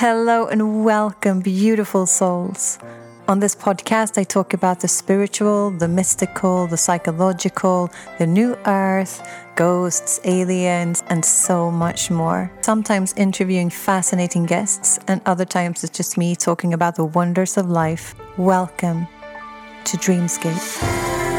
Hello and welcome, beautiful souls. On this podcast, I talk about the spiritual, the mystical, the psychological, the new earth, ghosts, aliens, and so much more. Sometimes interviewing fascinating guests, and other times it's just me talking about the wonders of life. Welcome to Dreamscape.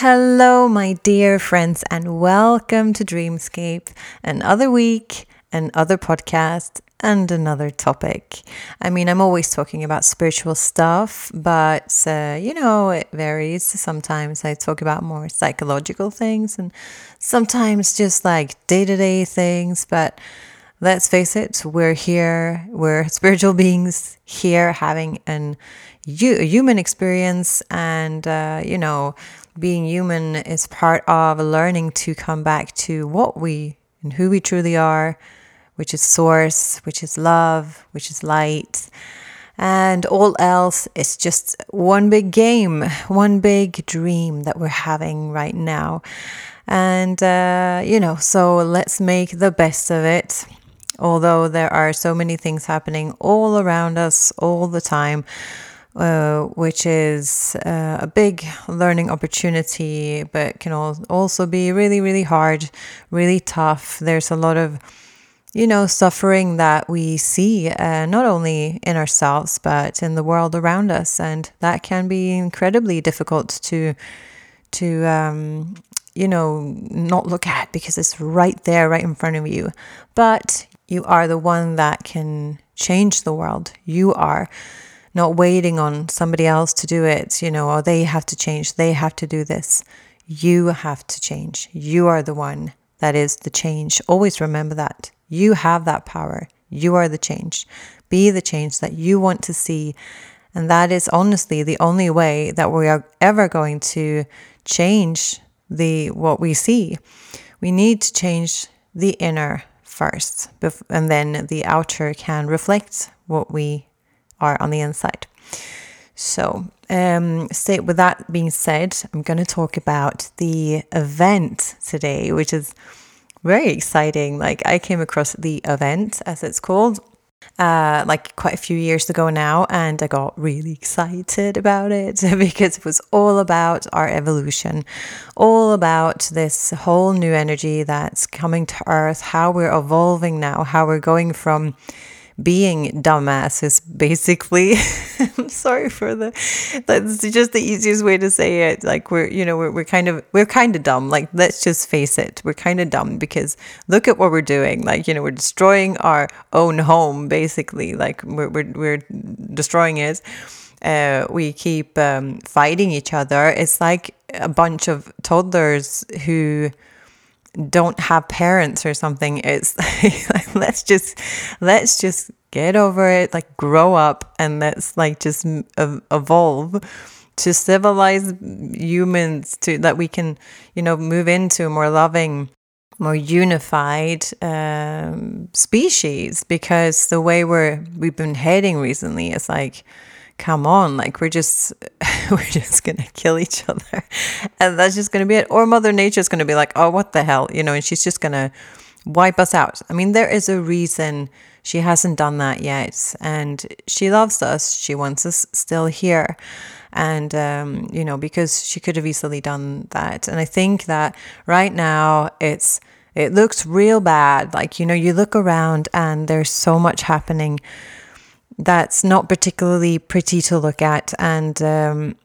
Hello, my dear friends, and welcome to Dreamscape. Another week, another podcast, and another topic. I mean, I'm always talking about spiritual stuff, but uh, you know, it varies. Sometimes I talk about more psychological things, and sometimes just like day to day things. But let's face it, we're here, we're spiritual beings here having an a human experience, and uh, you know being human is part of learning to come back to what we and who we truly are, which is source, which is love, which is light. And all else is just one big game, one big dream that we're having right now. And, uh, you know, so let's make the best of it. Although there are so many things happening all around us all the time uh, which is uh, a big learning opportunity, but can also be really, really hard, really tough. There's a lot of, you know, suffering that we see, uh, not only in ourselves, but in the world around us. And that can be incredibly difficult to, to, um, you know, not look at because it's right there, right in front of you. But you are the one that can change the world. You are not waiting on somebody else to do it, you know, or they have to change, they have to do this. You have to change. You are the one that is the change. Always remember that. You have that power. You are the change. Be the change that you want to see. And that is honestly the only way that we are ever going to change the what we see. We need to change the inner first, and then the outer can reflect what we are on the inside. So, um, with that being said, I'm going to talk about the event today, which is very exciting. Like, I came across the event, as it's called, uh, like quite a few years ago now, and I got really excited about it because it was all about our evolution, all about this whole new energy that's coming to Earth, how we're evolving now, how we're going from being dumbasses, basically. I'm sorry for the, that's just the easiest way to say it. Like we're, you know, we're, we're kind of, we're kind of dumb. Like, let's just face it. We're kind of dumb because look at what we're doing. Like, you know, we're destroying our own home, basically. Like we're, we're, we're destroying it. Uh, we keep um, fighting each other. It's like a bunch of toddlers who, don't have parents or something it's like let's just let's just get over it like grow up and let's like just evolve to civilize humans to that we can you know move into a more loving more unified um, species because the way we're we've been heading recently is like come on like we're just we're just gonna kill each other. And that's just gonna be it. Or mother nature's gonna be like oh what the hell you know and she's just gonna wipe us out. I mean there is a reason she hasn't done that yet and she loves us. She wants us still here. And um, you know because she could have easily done that. And i think that right now it's it looks real bad. Like you know you look around and there's so much happening that's not particularly pretty to look at and, um,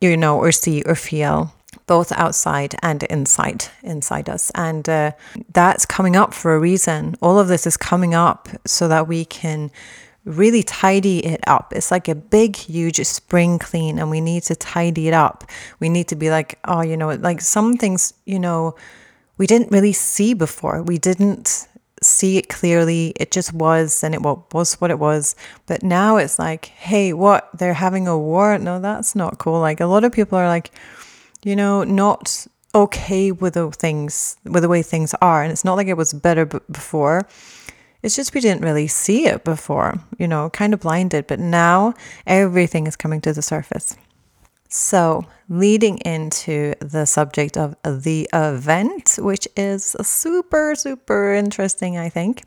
you know, or see or feel both outside and inside inside us. And uh, that's coming up for a reason. All of this is coming up so that we can really tidy it up. It's like a big huge spring clean and we need to tidy it up. We need to be like oh you know like some things you know we didn't really see before. We didn't see it clearly. It just was, and it was what it was. But now it's like, hey, what? They're having a war? No, that's not cool. Like a lot of people are like, you know, not okay with the things, with the way things are. And it's not like it was better b- before. It's just we didn't really see it before, you know, kind of blinded, but now everything is coming to the surface. So, leading into the subject of the event, which is super, super interesting, I think.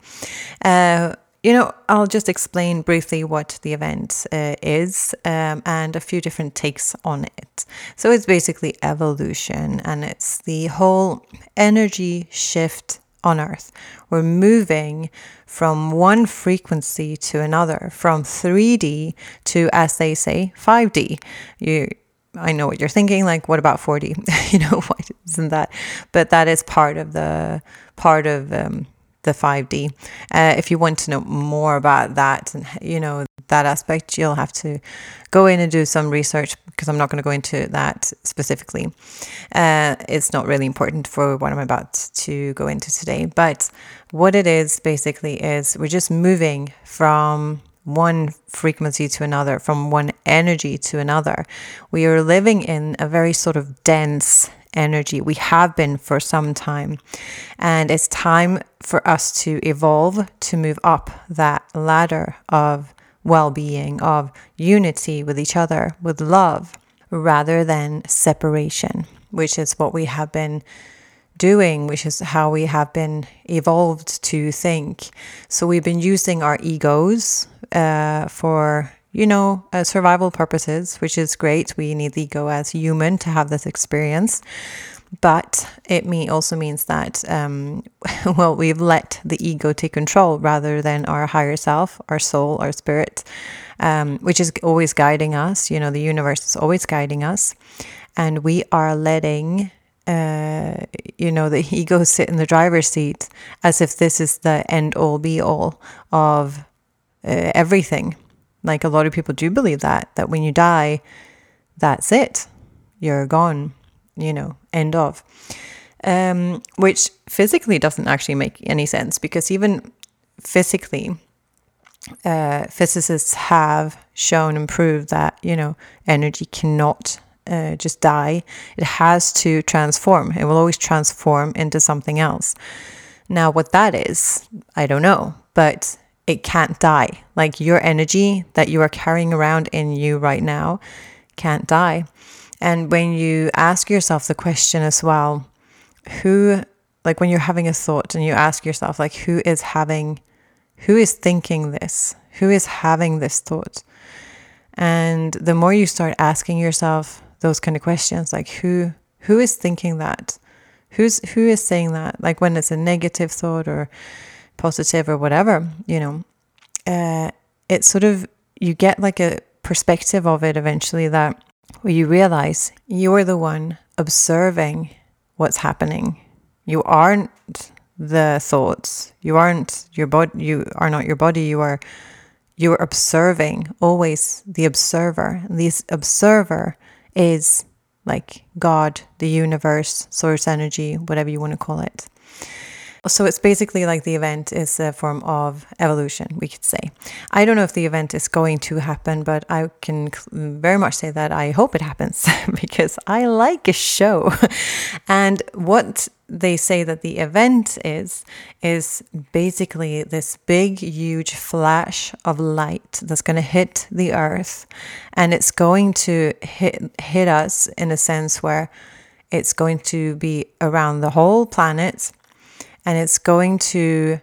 Uh, you know, I'll just explain briefly what the event uh, is um, and a few different takes on it. So, it's basically evolution and it's the whole energy shift on Earth. We're moving from one frequency to another, from 3D to, as they say, 5D. You I know what you're thinking. Like, what about 4D? you know, why isn't that? But that is part of the part of um, the 5D. Uh, if you want to know more about that and you know that aspect, you'll have to go in and do some research because I'm not going to go into that specifically. Uh, it's not really important for what I'm about to go into today. But what it is basically is we're just moving from one frequency to another, from one energy to another. We are living in a very sort of dense energy. We have been for some time. And it's time for us to evolve, to move up that ladder of well being, of unity with each other, with love, rather than separation, which is what we have been doing, which is how we have been evolved to think. So we've been using our egos uh, for, you know, uh, survival purposes, which is great. We need the ego as human to have this experience. But it may also means that, um, well, we've let the ego take control rather than our higher self, our soul, our spirit, um, which is always guiding us. You know, the universe is always guiding us. And we are letting uh, you know, the ego sit in the driver's seat as if this is the end all be all of uh, everything. Like a lot of people do believe that, that when you die, that's it. You're gone, you know, end of. Um, which physically doesn't actually make any sense because even physically, uh, physicists have shown and proved that, you know, energy cannot uh, just die. It has to transform. It will always transform into something else. Now, what that is, I don't know, but it can't die. Like your energy that you are carrying around in you right now can't die. And when you ask yourself the question as well, who, like when you're having a thought and you ask yourself, like, who is having, who is thinking this? Who is having this thought? And the more you start asking yourself those kind of questions like who who is thinking that who's who is saying that like when it's a negative thought or positive or whatever you know uh, it's sort of you get like a perspective of it eventually that where you realize you're the one observing what's happening. You aren't the thoughts. You aren't your body you are not your body. You are you're observing always the observer. This observer is like God, the universe, source energy, whatever you want to call it. So it's basically like the event is a form of evolution, we could say. I don't know if the event is going to happen, but I can very much say that I hope it happens because I like a show. and what they say that the event is is basically this big huge flash of light that's going to hit the earth and it's going to hit hit us in a sense where it's going to be around the whole planet and it's going to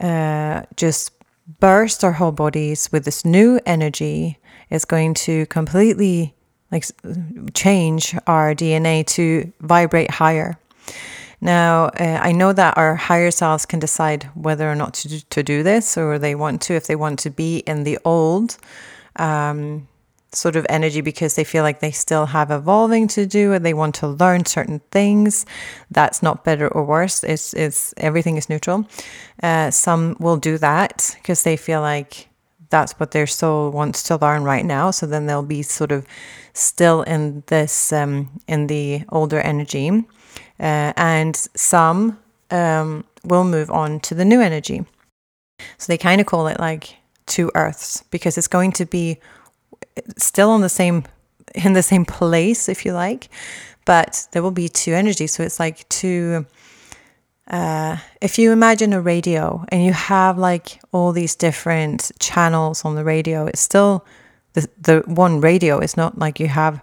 uh, just burst our whole bodies with this new energy. It's going to completely like change our dna to vibrate higher. Now, uh, I know that our higher selves can decide whether or not to do, to do this, or they want to, if they want to be in the old um, sort of energy because they feel like they still have evolving to do and they want to learn certain things. That's not better or worse. It's, it's everything is neutral. Uh, some will do that because they feel like that's what their soul wants to learn right now. So then they'll be sort of still in this um, in the older energy uh, and some um, will move on to the new energy. So they kind of call it like two earths because it's going to be still on the same in the same place if you like, but there will be two energies. So it's like two uh, if you imagine a radio and you have like all these different channels on the radio, it's still the, the one radio. It's not like you have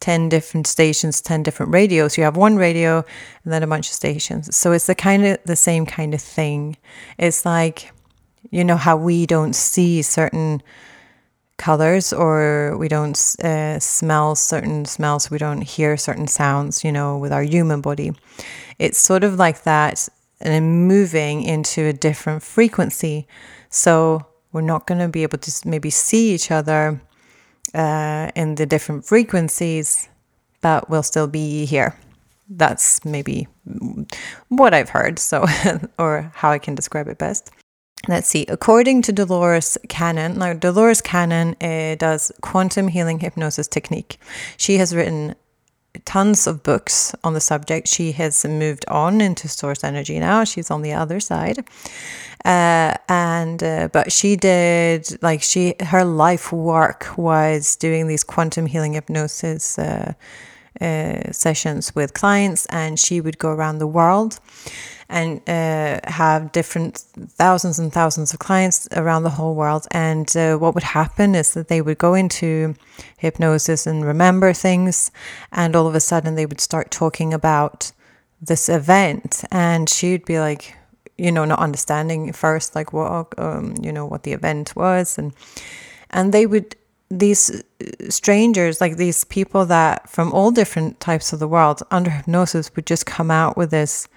10 different stations, 10 different radios. You have one radio and then a bunch of stations. So it's the kind of the same kind of thing. It's like, you know, how we don't see certain colors or we don't uh, smell certain smells, we don't hear certain sounds, you know, with our human body. It's sort of like that and moving into a different frequency. So we're not going to be able to maybe see each other uh, in the different frequencies, but we'll still be here. That's maybe what I've heard, so or how I can describe it best. Let's see. According to Dolores Cannon, now Dolores Cannon uh, does quantum healing hypnosis technique. She has written tons of books on the subject. She has moved on into source energy now. She's on the other side. Uh, and uh, but she did like she her life work was doing these quantum healing hypnosis uh, uh sessions with clients, and she would go around the world and uh, have different thousands and thousands of clients around the whole world. And uh, what would happen is that they would go into hypnosis and remember things, and all of a sudden they would start talking about this event, and she'd be like, you know, not understanding first, like what, um, you know, what the event was, and and they would these strangers, like these people that from all different types of the world under hypnosis would just come out with this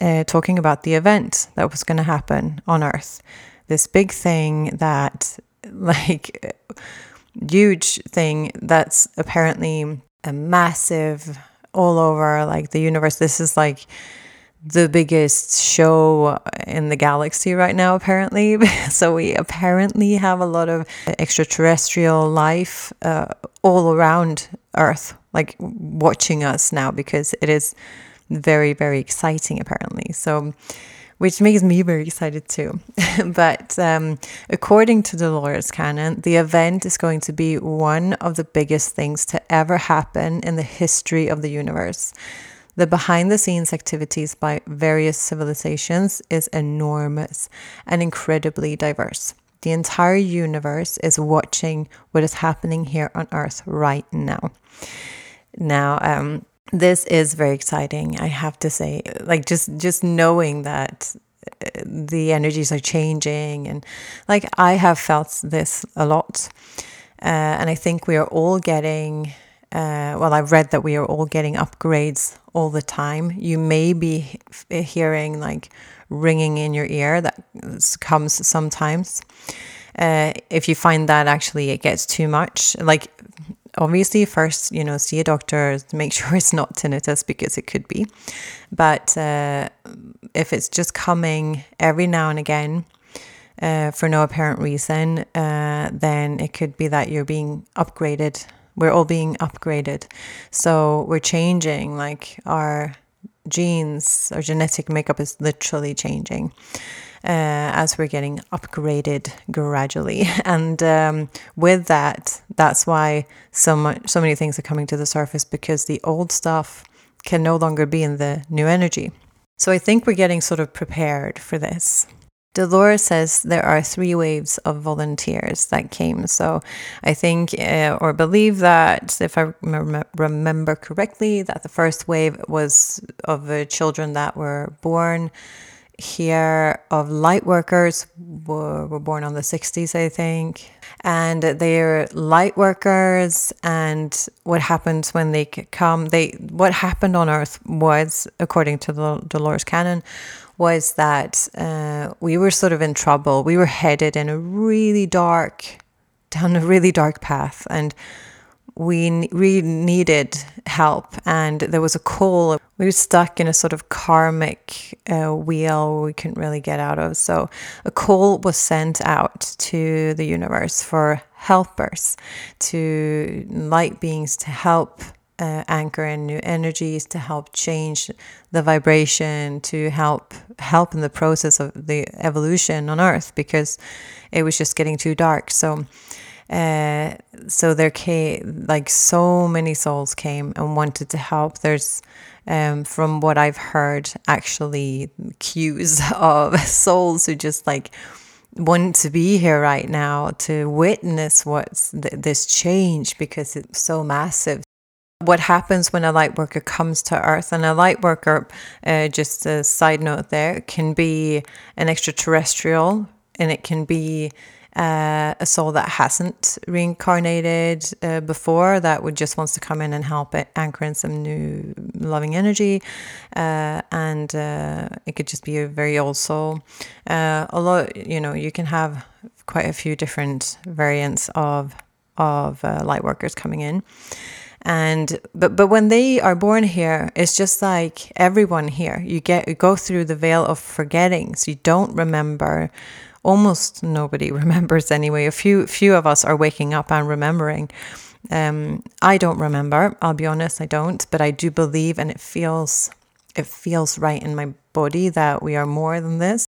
uh, talking about the event that was going to happen on Earth. This big thing that, like, huge thing that's apparently a massive all over like the universe. This is like the biggest show in the galaxy right now, apparently. so we apparently have a lot of extraterrestrial life uh, all around Earth, like watching us now because it is very, very exciting, apparently. So, which makes me very excited too. but um, according to the Dolores Cannon, the event is going to be one of the biggest things to ever happen in the history of the universe. The behind the scenes activities by various civilizations is enormous and incredibly diverse. The entire universe is watching what is happening here on Earth right now. Now, um, this is very exciting i have to say like just just knowing that uh, the energies are changing and like i have felt this a lot uh, and i think we are all getting uh, well i've read that we are all getting upgrades all the time. You may be hearing like ringing in your ear that comes sometimes. Uh, if you find that actually it gets too much like obviously first you know see a doctor to make sure it's not tinnitus because it could be. But uh, if it's just coming every now and again uh, for no apparent reason uh, then it could be that you're being upgraded we're all being upgraded so we're changing like our genes our genetic makeup is literally changing uh, as we're getting upgraded gradually. And um, with that, that's why so much, so many things are coming to the surface because the old stuff can no longer be in the new energy. So I think we're getting sort of prepared for this. Dolores says there are three waves of volunteers that came. So I think uh, or believe that, if I rem- remember correctly, that the first wave was of uh, children that were born here of light workers were, were born on the 60s, I think. And they're light workers. And what happens when they come, they what happened on Earth was, according to the Dolores Cannon, was that uh, we were sort of in trouble. We were headed in a really dark, down a really dark path. And we really needed help and there was a call we were stuck in a sort of karmic uh, wheel we couldn't really get out of so a call was sent out to the universe for helpers to light beings to help uh, anchor in new energies to help change the vibration to help help in the process of the evolution on earth because it was just getting too dark so Uh, so there came like so many souls came and wanted to help. There's um, from what I've heard, actually queues of souls who just like want to be here right now to witness what's th- this change because it's so massive. What happens when a light worker comes to Earth? And a light worker, uh, just a side note there, can be an extraterrestrial and it can be uh, a soul that hasn't reincarnated uh, before that would just wants to come in and help it anchor in some new loving energy. Uh, and uh, it could just be a very old soul. Uh, a lot you know you can have quite a few different variants of of uh, light workers coming in and but but when they are born here it's just like everyone here you get you go through the veil of forgetting so you don't remember almost nobody remembers anyway. A few few of us are waking up and remembering. Um, I don't remember. I'll be honest, I don't. But I do believe, and it feels it feels right in my body that we are more than this.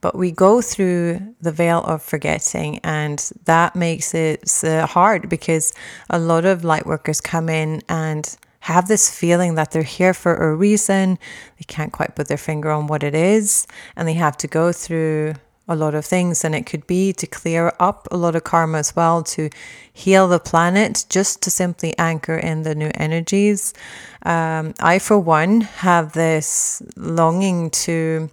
But we go through the veil of forgetting, and that makes it uh, hard because a lot of light workers come in and have this feeling that they're here for a reason. They can't quite put their finger on what it is, and they have to go through a lot of things. And it could be to clear up a lot of karma as well, to heal the planet, just to simply anchor in the new energies. Um, I, for one, have this longing to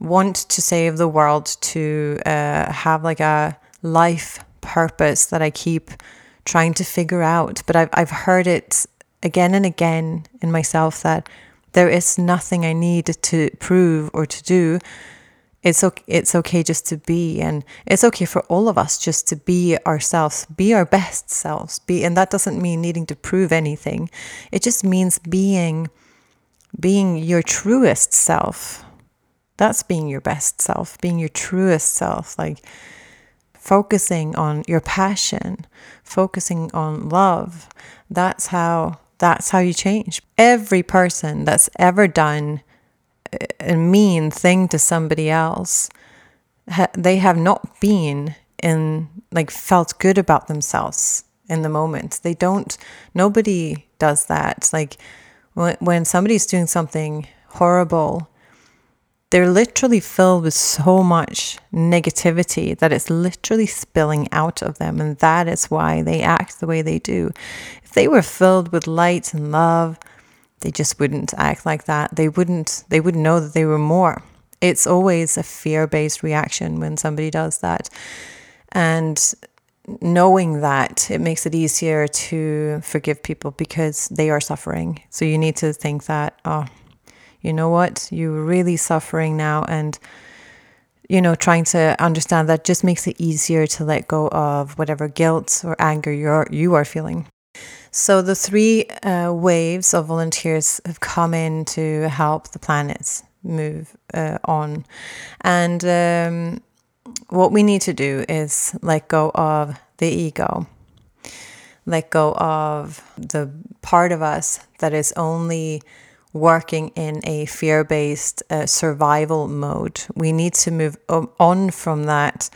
want to save the world, to uh, have like a life purpose that I keep trying to figure out. But I've, I've heard it again and again in myself that there is nothing I need to prove or to do. It's okay, it's okay just to be and it's okay for all of us just to be ourselves be our best selves. Be and that doesn't mean needing to prove anything. It just means being being your truest self that's being your best self being your truest self like focusing on your passion focusing on love that's how that's how you change every person that's ever done a mean thing to somebody else, they have not been in like felt good about themselves in the moment. They don't. Nobody does that. Like when when somebody's doing something horrible, they're literally filled with so much negativity that it's literally spilling out of them, and that is why they act the way they do. If they were filled with light and love they just wouldn't act like that. They wouldn't they wouldn't know that they were more. It's always a fear-based reaction when somebody does that. And knowing that it makes it easier to forgive people because they are suffering. So you need to think that, oh, you know what? You're really suffering now and you know, trying to understand that just makes it easier to let go of whatever guilt or anger you're you are feeling. So the three uh, waves of volunteers have come in to help the planets move uh, on, and um, what we need to do is let go of the ego, let go of the part of us that is only working in a fear based uh, survival mode. We need to move on from that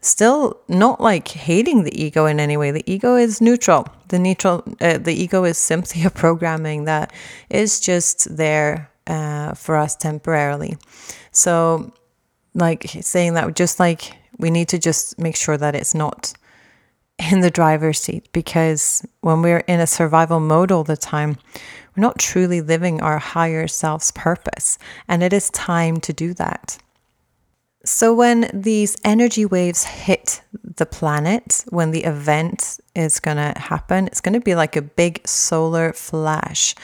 still not like hating the ego in any way. The ego is neutral. The neutral, uh, the ego is simply a programming that is just there uh, for us temporarily. So, like saying that, just like we need to just make sure that it's not in the driver's seat because when we're in a survival mode all the time, not truly living our higher self's purpose. And it is time to do that. So, when these energy waves hit the planet, when the event is going to happen, it's going to be like a big solar flash.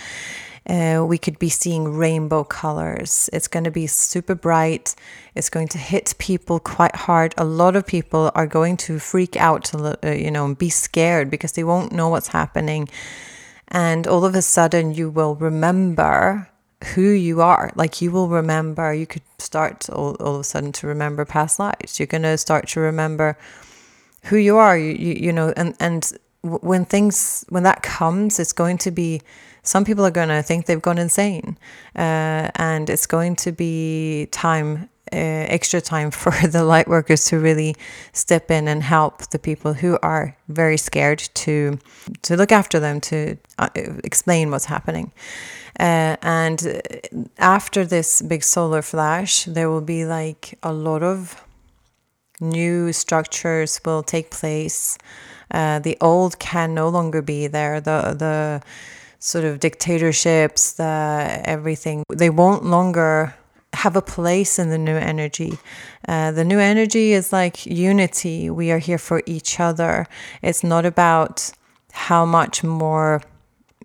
Uh, we could be seeing rainbow colors. It's going to be super bright. It's going to hit people quite hard. A lot of people are going to freak out, uh, you know, and be scared because they won't know what's happening. And all of a sudden, you will remember who you are. Like you will remember, you could start all, all of a sudden to remember past lives. You're going to start to remember who you are, you, you, you know, and, and when things, when that comes, it's going to be, some people are going to think they've gone insane. Uh, and it's going to be time uh, extra time for the light workers to really step in and help the people who are very scared to to look after them to uh, explain what's happening. Uh, and after this big solar flash there will be like a lot of new structures will take place. Uh, the old can no longer be there. The the sort of dictatorships the everything they won't longer have a place in the new energy. Uh, the new energy is like unity. We are here for each other. It's not about how much more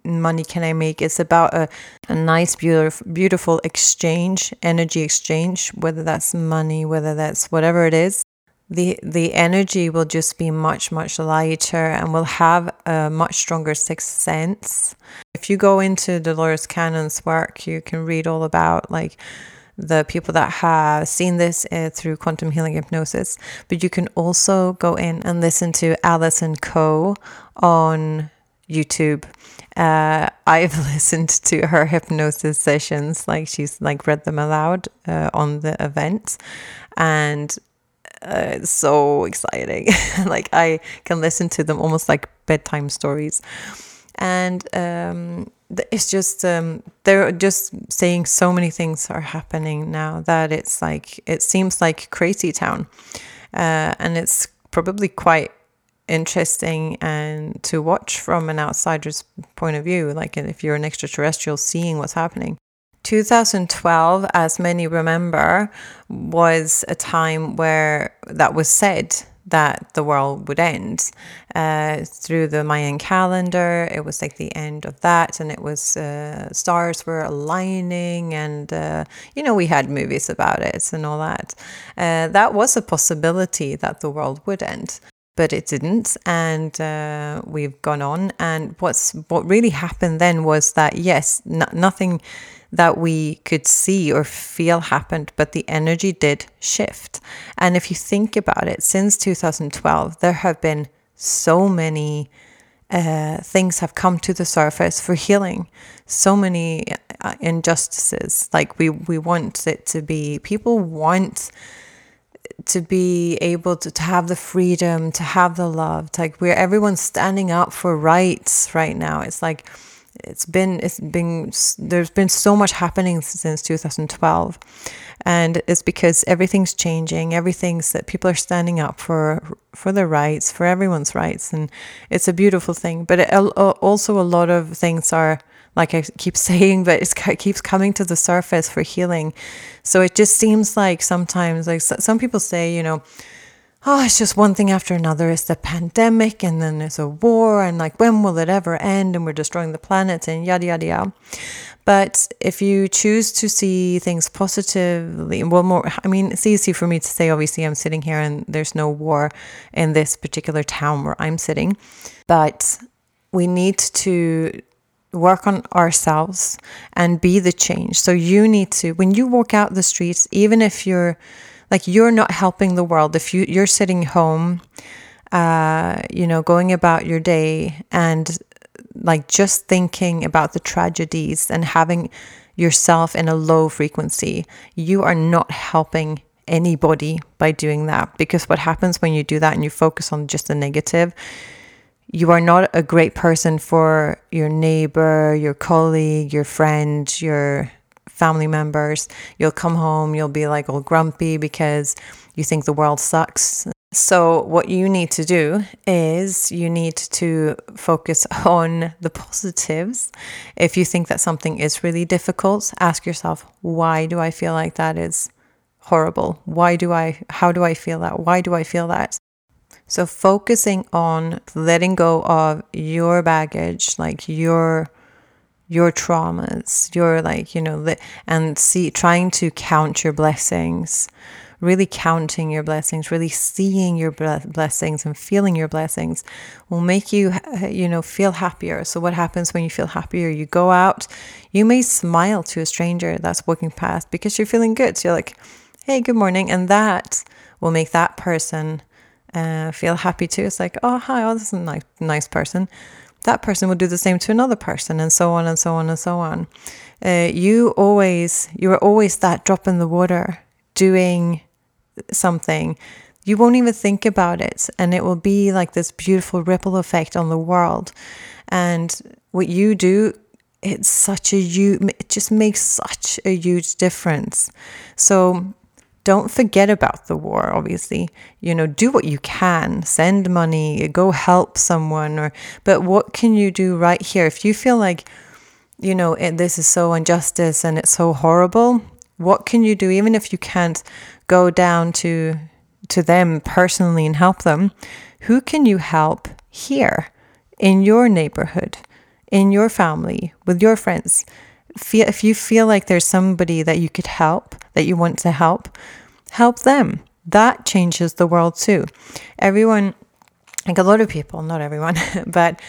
money can I make. It's about a, a nice, beautiful, beautiful exchange, energy exchange, whether that's money, whether that's whatever it is. The, the energy will just be much, much lighter and will have a much stronger sixth sense. If you go into Dolores Cannon's work, you can read all about like the people that have seen this uh, through quantum healing hypnosis. But you can also go in and listen to Allison Coe on YouTube. Uh, I've listened to her hypnosis sessions, like she's like read them aloud uh, on the event, and uh, it's so exciting. like I can listen to them almost like bedtime stories, and um, it's just um, they're just saying so many things are happening now that it's like it seems like crazy town. Uh, and it's probably quite interesting and to watch from an outsider's point of view like if you're an extraterrestrial seeing what's happening. 2012 as many remember was a time where that was said that the world would end. Uh, through the Mayan calendar, it was like the end of that, and it was uh, stars were aligning, and uh, you know we had movies about it and all that. Uh, that was a possibility that the world would end. But it didn't, and uh, we've gone on. And what's what really happened then was that yes, nothing that we could see or feel happened, but the energy did shift. And if you think about it, since 2012, there have been so many uh, things have come to the surface for healing. So many uh, injustices. Like we we want it to be. People want to be able to, to have the freedom, to have the love. Like we're everyone's standing up for rights right now. It's like it's been it's been there's been so much happening since 2012 and it's because everything's changing everything's that people are standing up for for their rights for everyone's rights and it's a beautiful thing. But it, uh, also a lot of things are like I keep saying but it keeps coming to the surface for healing. So it just seems like sometimes like some people say you know oh, it's just one thing after another. It's the pandemic, and then there's a war, and like, when will it ever end? And we're destroying the planet, and yada, yada, yada. But if you choose to see things positively, well, more, I mean, it's easy for me to say, obviously, I'm sitting here and there's no war in this particular town where I'm sitting. But we need to work on ourselves and be the change. So you need to, when you walk out the streets, even if you're like you're not helping the world. If you you're sitting home uh, you know going about your day and like just thinking about the tragedies and having yourself in a low frequency you are not helping anybody by doing that. Because what happens when you do that and you focus on just the negative you are not a great person for your neighbor your colleague your friend your family members. You'll come home, you'll be like all grumpy because you think the world sucks. So, what you need to do is you need to focus on the positives. If you think that something is really difficult, ask yourself, why do I feel like that is horrible? Why do I, how do I feel that? Why do I feel that? So, focusing on letting go of your baggage, like your your traumas, your like, you know, and see, trying to count your blessings, really counting your blessings, really seeing your blessings and feeling your blessings will make you, you know, feel happier. So, what happens when you feel happier? You go out, you may smile to a stranger that's walking past because you're feeling good. So, you're like, hey, good morning. And that will make that person uh, feel happy too. It's like, oh, hi, oh, this is a nice, nice person that person will do the same to another person and so on and so on and so on uh, you always you're always that drop in the water doing something, you won't even think about it. And it will be like this beautiful ripple effect on the world. And what you do, it's such a huge, it just makes such a huge difference. So don't forget about the war, obviously. You know, do what you can, send money, go help someone, or, but what can you do right here? If you feel like, you know, it, this is so injustice and it's so horrible, what can you do, even if you can't go down to to them personally and help them, who can you help here in your neighborhood, in your family, with your friends? If you feel like there's somebody that you could help, that you want to help, help them. That changes the world too. Everyone, like a lot of people, not everyone, but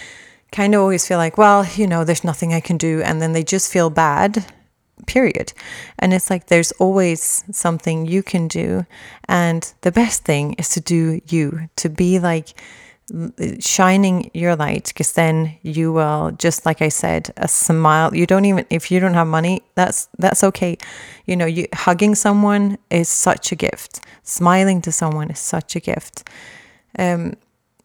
kind of always feel like, well, you know, there's nothing I can do. And then they just feel bad period. And it's like there's always something you can do. And the best thing is to do you, to be like shining your light, because then you will, just like I said, a smile. You don't even, if you don't have money, that's, that's okay. You know, you hugging someone is such a gift. Smiling to someone is such a gift. Um,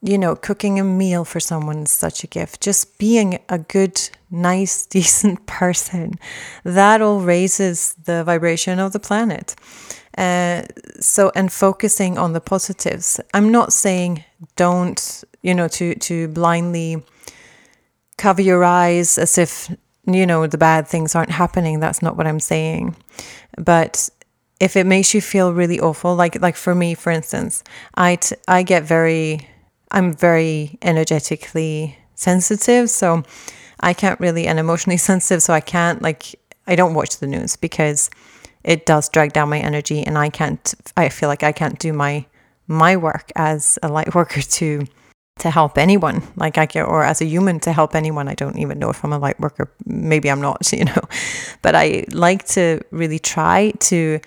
you know, cooking a meal for someone is such a gift. Just being a good, nice, decent person, that all raises the vibration of the planet. Uh, so, and focusing on the positives. I'm not saying don't, you know, to to blindly cover your eyes as if you know the bad things aren't happening. That's not what I'm saying. But if it makes you feel really awful, like like for me, for instance, I t- I get very I'm very energetically sensitive, so I can't really and emotionally sensitive, so I can't like I don't watch the news because it does drag down my energy and I can't I feel like I can't do my my work as a light worker to to help anyone like I can or as a human to help anyone I don't even know if I'm a light worker maybe I'm not you know but I like to really try to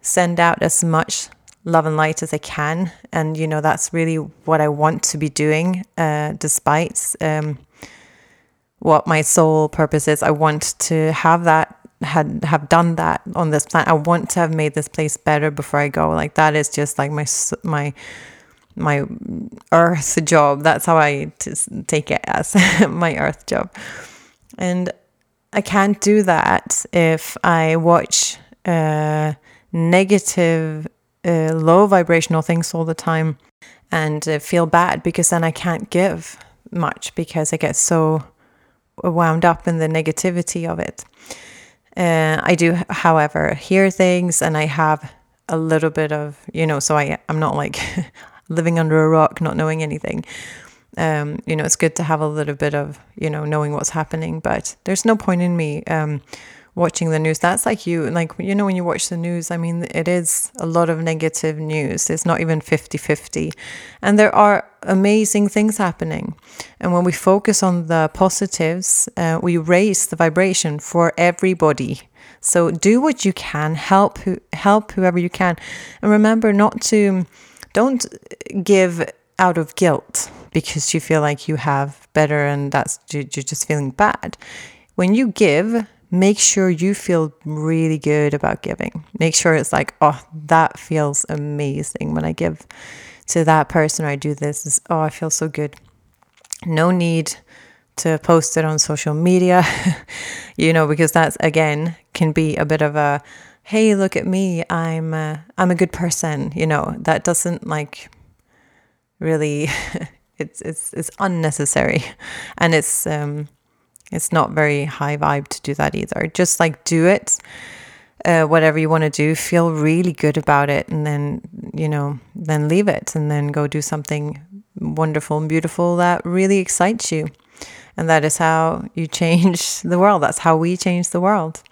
send out as much love and light as I can. And, you know, that's really what I want to be doing, uh, despite um, what my sole purpose is. I want to have that had have done that on this planet. I want to have made this place better before I go. Like that is just like my my my earth job. That's how I t- take it as my earth job. And I can't do that if I watch uh, negative uh, low vibrational things all the time and uh, feel bad because then I can't give much because I get so wound up in the negativity of it. Uh, I do, however, hear things and I have a little bit of, you know, so I, I'm not like living under a rock, not knowing anything. Um, you know, it's good to have a little bit of, you know, knowing what's happening, but there's no point in me um, watching the news. That's like you, like, you know, when you watch the news, I mean, it is a lot of negative news. It's not even 50 50. And there are amazing things happening. And when we focus on the positives, uh, we raise the vibration for everybody. So do what you can, help who, help whoever you can. And remember not to, don't give out of guilt because you feel like you have better and that's you're just feeling bad. When you give, make sure you feel really good about giving. Make sure it's like, oh, that feels amazing when I give to that person or I do this. Is, oh, I feel so good. No need to post it on social media, you know, because that's again can be a bit of a, hey, look at me, I'm a, I'm a good person. You know, that doesn't like really. it's it's it's unnecessary, and it's um it's not very high vibe to do that either. Just like do it, uh, whatever you want to do, feel really good about it, and then, you know, then leave it and then go do something wonderful and beautiful that really excites you. And that is how you change the world. That's how we change the world.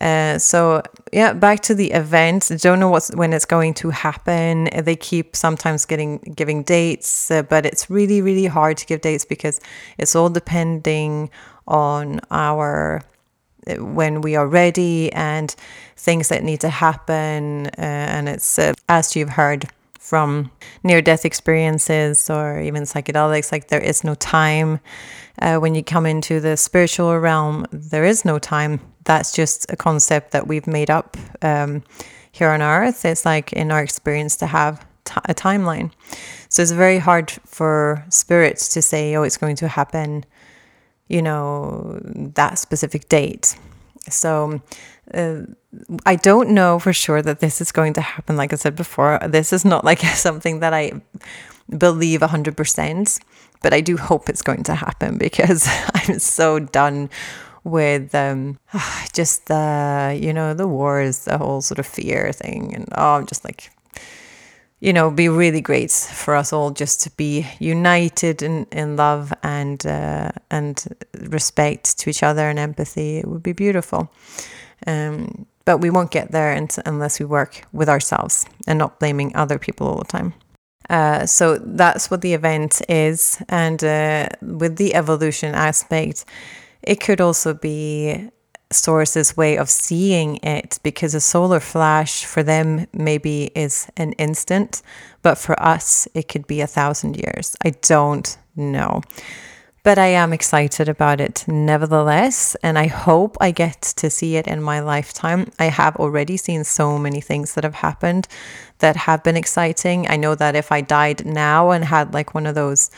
Uh, so yeah, back to the event. Don't know what's when it's going to happen. They keep sometimes getting giving dates, uh, but it's really really hard to give dates because it's all depending on our when we are ready and things that need to happen. Uh, and it's uh, as you've heard from near death experiences or even psychedelics, like there is no time. Uh, when you come into the spiritual realm, there is no time. That's just a concept that we've made up. Um, here on earth. It's like in our experience to have t- a timeline. So it's very hard for spirits to say, oh, it's going to happen, you know, that specific date. So uh, I don't know for sure that this is going to happen. Like I said before, this is not like something that I believe 100%, but I do hope it's going to happen because I'm so done with um, just the, you know, the wars, the whole sort of fear thing. And oh, I'm just like, you know, be really great for us all just to be united in, in love and uh, and respect to each other and empathy. It would be beautiful. Um, but we won't get there unless we work with ourselves and not blaming other people all the time. Uh, so that's what the event is. And uh, with the evolution aspect, it could also be source's way of seeing it because a solar flash for them maybe is an instant, but for us, it could be a thousand years. I don't know. But I am excited about it nevertheless, and I hope I get to see it in my lifetime. I have already seen so many things that have happened that have been exciting. I know that if I died now and had like one of those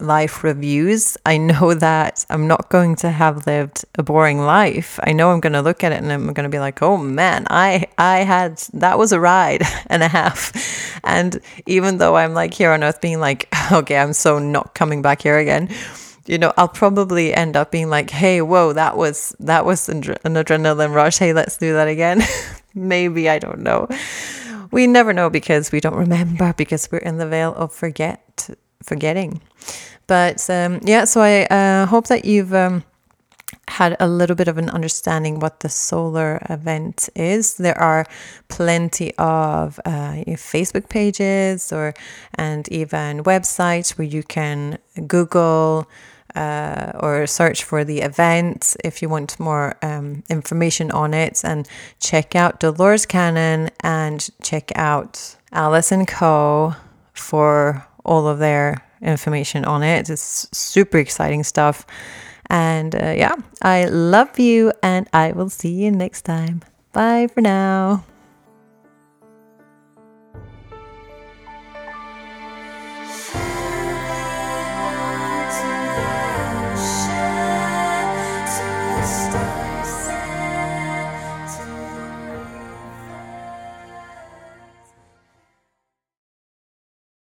life reviews, I know that I'm not going to have lived a boring life. I know I'm going to look at it and I'm going to be like, "Oh man, I I had that was a ride and a half." And even though I'm like here on earth being like, "Okay, I'm so not coming back here again." you know, I'll probably end up being like, "Hey, whoa, that was that was an adrenaline rush. Hey, let's do that again." Maybe I don't know. We never know because we don't remember because we're in the veil of forget forgetting. But um, yeah, so I uh, hope that you've um, had a little bit of an understanding what the solar event is. There are plenty of uh, Facebook pages or and even websites where you can Google uh, or search for the event if you want more um, information on it and check out Dolores Cannon and check out Allison Coe for all of their information on it. It's super exciting stuff. And uh, yeah, I love you and I will see you next time. Bye for now.